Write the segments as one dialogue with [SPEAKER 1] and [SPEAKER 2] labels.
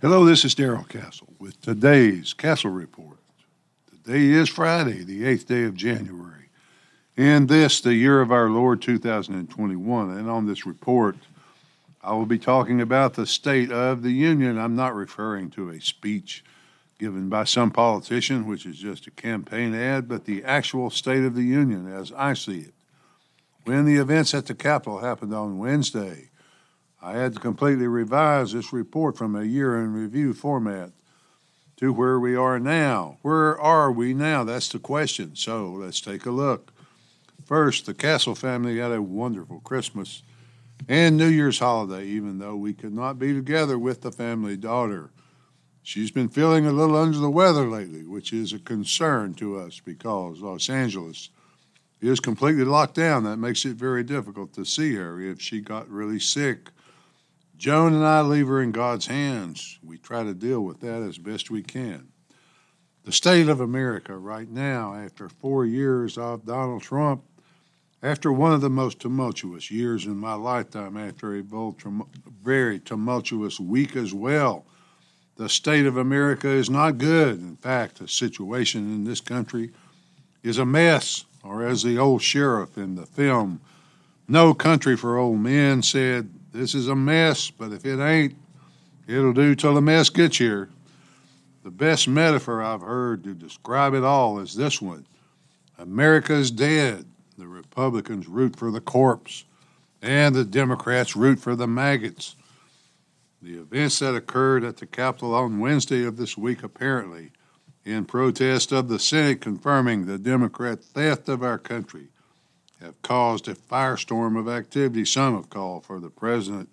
[SPEAKER 1] Hello, this is Darrell Castle with today's Castle Report. Today is Friday, the 8th day of January, and this, the year of our Lord 2021. And on this report, I will be talking about the State of the Union. I'm not referring to a speech given by some politician, which is just a campaign ad, but the actual State of the Union as I see it. When the events at the Capitol happened on Wednesday, I had to completely revise this report from a year in review format to where we are now. Where are we now? That's the question. So let's take a look. First, the Castle family had a wonderful Christmas and New Year's holiday, even though we could not be together with the family daughter. She's been feeling a little under the weather lately, which is a concern to us because Los Angeles is completely locked down. That makes it very difficult to see her if she got really sick Joan and I leave her in God's hands. We try to deal with that as best we can. The state of America right now, after four years of Donald Trump, after one of the most tumultuous years in my lifetime, after a very tumultuous week as well, the state of America is not good. In fact, the situation in this country is a mess, or as the old sheriff in the film No Country for Old Men said, this is a mess, but if it ain't, it'll do till the mess gets here. The best metaphor I've heard to describe it all is this one America's dead. The Republicans root for the corpse, and the Democrats root for the maggots. The events that occurred at the Capitol on Wednesday of this week, apparently, in protest of the Senate confirming the Democrat theft of our country, have caused a firestorm of activity. Some have called for the president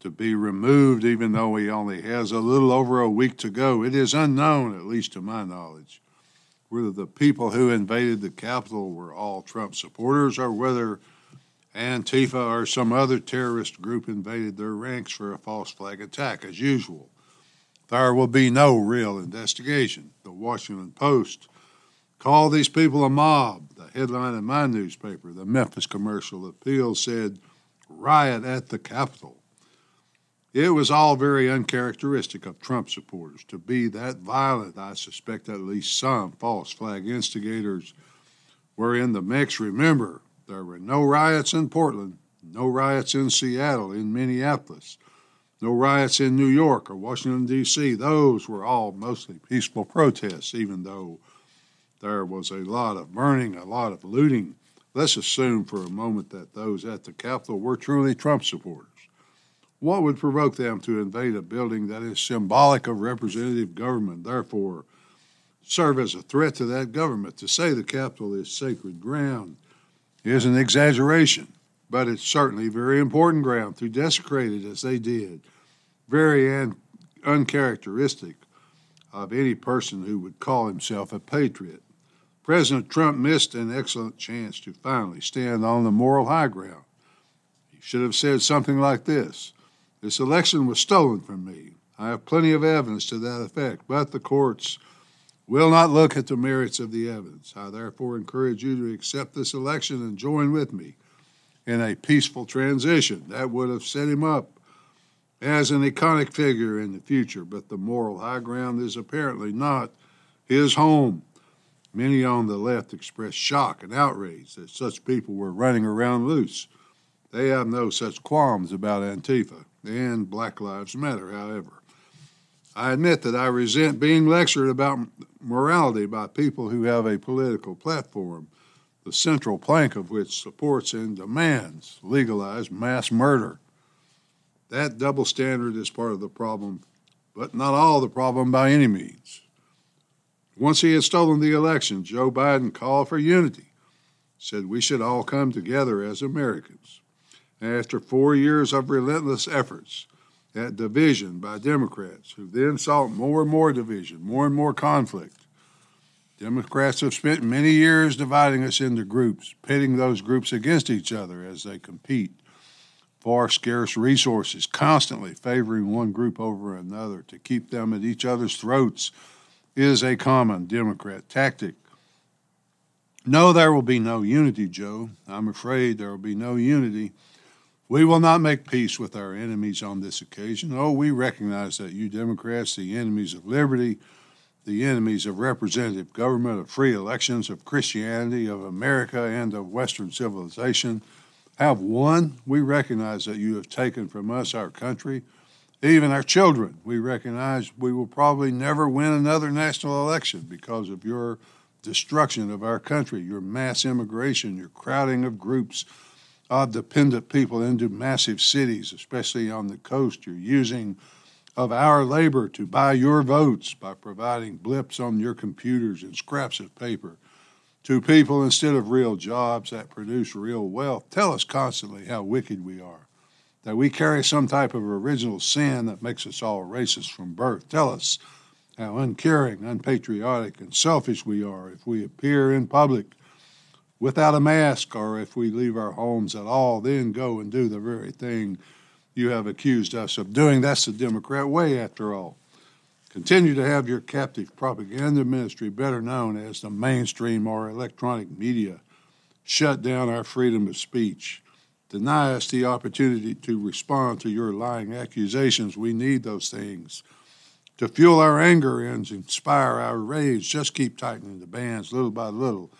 [SPEAKER 1] to be removed, even though he only has a little over a week to go. It is unknown, at least to my knowledge, whether the people who invaded the Capitol were all Trump supporters or whether Antifa or some other terrorist group invaded their ranks for a false flag attack, as usual. There will be no real investigation. The Washington Post called these people a mob The headline in my newspaper, the Memphis Commercial Appeal, said, Riot at the Capitol. It was all very uncharacteristic of Trump supporters to be that violent. I suspect at least some false flag instigators were in the mix. Remember, there were no riots in Portland, no riots in Seattle, in Minneapolis, no riots in New York or Washington, D.C. Those were all mostly peaceful protests, even though there was a lot of burning, a lot of looting. Let's assume for a moment that those at the Capitol were truly Trump supporters. What would provoke them to invade a building that is symbolic of representative government, therefore, serve as a threat to that government? To say the Capitol is sacred ground is an exaggeration, but it's certainly very important ground to desecrate it as they did. Very un- uncharacteristic of any person who would call himself a patriot. President Trump missed an excellent chance to finally stand on the moral high ground. He should have said something like this This election was stolen from me. I have plenty of evidence to that effect, but the courts will not look at the merits of the evidence. I therefore encourage you to accept this election and join with me in a peaceful transition. That would have set him up as an iconic figure in the future, but the moral high ground is apparently not his home. Many on the left expressed shock and outrage that such people were running around loose. They have no such qualms about Antifa and Black Lives Matter, however. I admit that I resent being lectured about morality by people who have a political platform, the central plank of which supports and demands legalized mass murder. That double standard is part of the problem, but not all the problem by any means. Once he had stolen the election, Joe Biden called for unity, said we should all come together as Americans. After four years of relentless efforts at division by Democrats, who then sought more and more division, more and more conflict, Democrats have spent many years dividing us into groups, pitting those groups against each other as they compete for scarce resources, constantly favoring one group over another to keep them at each other's throats is a common Democrat tactic. No, there will be no unity, Joe. I'm afraid there will be no unity. We will not make peace with our enemies on this occasion. Oh, we recognize that you Democrats, the enemies of liberty, the enemies of representative government, of free elections, of Christianity, of America, and of Western civilization, have won. We recognize that you have taken from us our country, even our children. We recognize we will probably never win another national election because of your destruction of our country, your mass immigration, your crowding of groups of dependent people into massive cities, especially on the coast. You're using of our labor to buy your votes by providing blips on your computers and scraps of paper to people instead of real jobs that produce real wealth. Tell us constantly how wicked we are, that we carry some type of original sin that makes us all racist from birth. Tell us how uncaring, unpatriotic, and selfish we are if we appear in public without a mask or if we leave our homes at all, then go and do the very thing you have accused us of doing. That's the Democrat way, after all. Continue to have your captive propaganda ministry, better known as the mainstream or electronic media, shut down our freedom of speech. Deny us the opportunity to respond to your lying accusations. We need those things to fuel our anger and inspire our rage. Just keep tightening the bands little by little.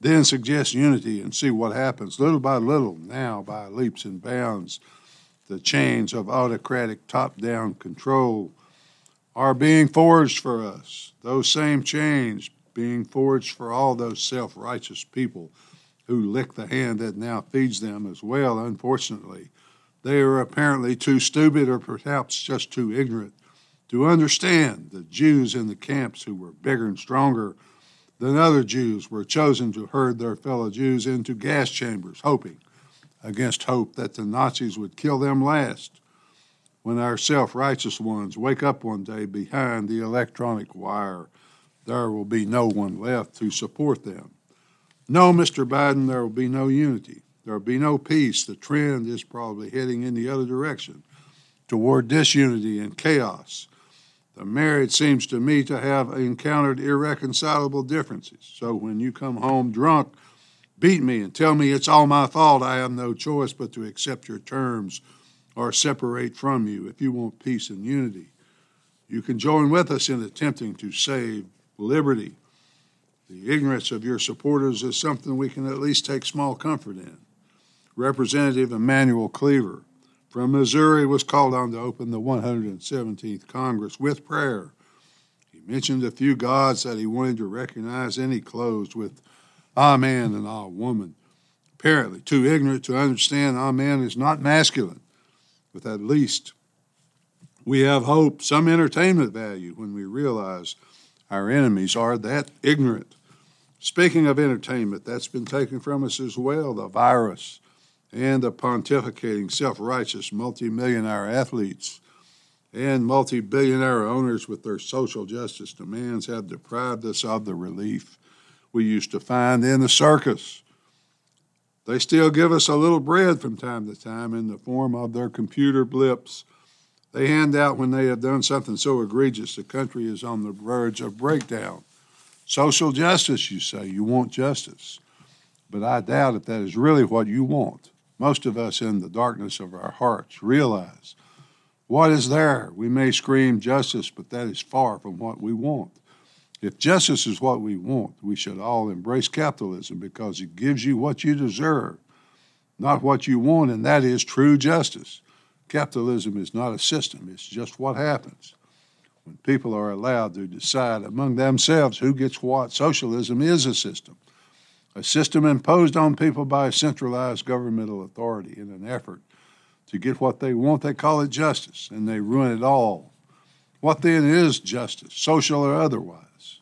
[SPEAKER 1] Then suggest unity and see what happens little by little, now by leaps and bounds the chains of autocratic top down control are being forged for us. Those same chains being forged for all those self righteous people who lick the hand that now feeds them as well, unfortunately. They are apparently too stupid or perhaps just too ignorant to understand the Jews in the camps who were bigger and stronger than other Jews were chosen to herd their fellow Jews into gas chambers, hoping against hope that the Nazis would kill them last. When our self righteous ones wake up one day behind the electronic wire, there will be no one left to support them. No, Mr. Biden, there will be no unity. There will be no peace. The trend is probably heading in the other direction toward disunity and chaos. The marriage seems to me to have encountered irreconcilable differences. So when you come home drunk, beat me and tell me it's all my fault. I have no choice but to accept your terms or separate from you if you want peace and unity. You can join with us in attempting to save liberty. The ignorance of your supporters is something we can at least take small comfort in. Representative Emanuel Cleaver from Missouri was called on to open the 117th Congress with prayer. He mentioned a few gods that he wanted to recognize, and he closed with man and Ah woman. Apparently, too ignorant to understand man is not masculine, but at least we have hope, some entertainment value when we realize our enemies are that ignorant. Speaking of entertainment, that's been taken from us as well the virus and the pontificating, self righteous, multimillionaire athletes and multi billionaire owners with their social justice demands have deprived us of the relief we used to find in the circus. They still give us a little bread from time to time in the form of their computer blips. They hand out when they have done something so egregious the country is on the verge of breakdown. Social justice, you say, you want justice. But I doubt if that is really what you want. Most of us, in the darkness of our hearts, realize what is there. We may scream justice, but that is far from what we want. If justice is what we want, we should all embrace capitalism because it gives you what you deserve, not what you want, and that is true justice. Capitalism is not a system, it's just what happens. When people are allowed to decide among themselves who gets what, socialism is a system. A system imposed on people by a centralized governmental authority in an effort to get what they want, they call it justice, and they ruin it all. What then is justice, social or otherwise?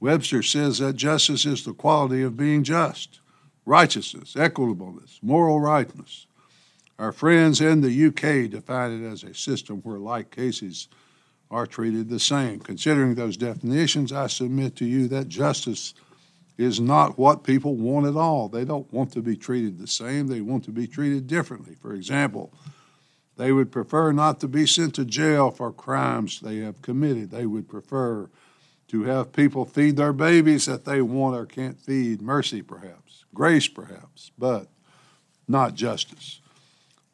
[SPEAKER 1] Webster says that justice is the quality of being just, righteousness, equitableness, moral rightness. Our friends in the UK define it as a system where like cases are treated the same. Considering those definitions, I submit to you that justice is not what people want at all. They don't want to be treated the same, they want to be treated differently. For example, they would prefer not to be sent to jail for crimes they have committed. They would prefer to have people feed their babies that they want or can't feed, mercy perhaps, grace perhaps, but not justice.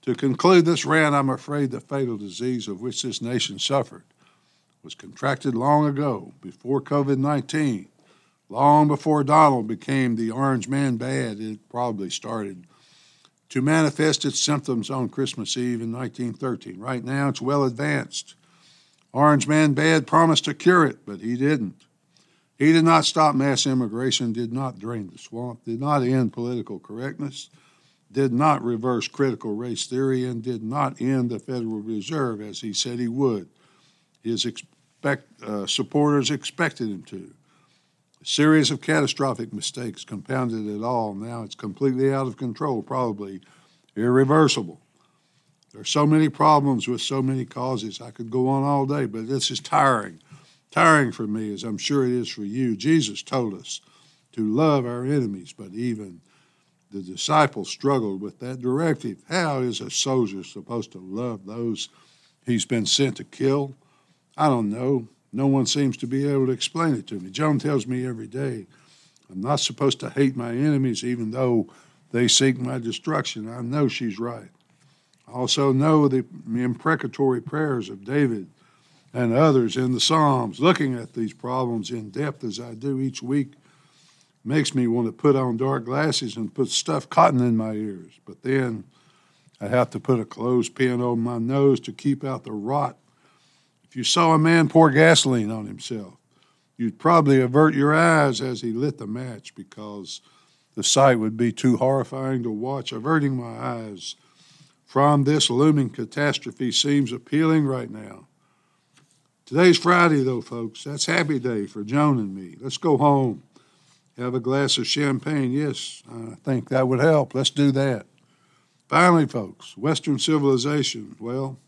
[SPEAKER 1] To conclude this rant, I'm afraid the fatal disease of which this nation suffered was contracted long ago, before COVID 19, long before Donald became the orange man bad, it probably started to manifest its symptoms on Christmas Eve in 1913. Right now, it's well advanced. Orange Man Bad promised to cure it, but he didn't. He did not stop mass immigration, did not drain the swamp, did not end political correctness, did not reverse critical race theory, and did not end the Federal Reserve as he said he would. His expect, uh, supporters expected him to. A series of catastrophic mistakes compounded it all. Now it's completely out of control, probably irreversible. There are so many problems with so many causes. I could go on all day, but this is tiring. Tiring for me, as I'm sure it is for you. Jesus told us to love our enemies, but even the disciples struggled with that directive. How is a soldier supposed to love those he's been sent to kill? I don't know. No one seems to be able to explain it to me. Joan tells me every day I'm not supposed to hate my enemies even though they seek my destruction. I know she's right. I also know the imprecatory prayers of David and others in the Psalms. Looking at these problems in depth as I do each week makes me want to put on dark glasses and put stuffed cotton in my ears. But then I have to put a clothespin over my nose to keep out the rot if you saw a man pour gasoline on himself, you'd probably avert your eyes as he lit the match because the sight would be too horrifying to watch. Averting my eyes from this looming catastrophe seems appealing right now. Today's Friday, though, folks. That's happy day for Joan and me. Let's go home, have a glass of champagne. Yes, I think that would help. Let's do that. Finally, folks, Western civilization, well,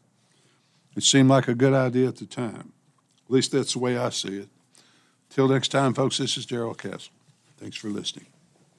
[SPEAKER 1] it seemed like a good idea at the time. At least that's the way I see it. Till next time, folks, this is Darrell Castle. Thanks for listening.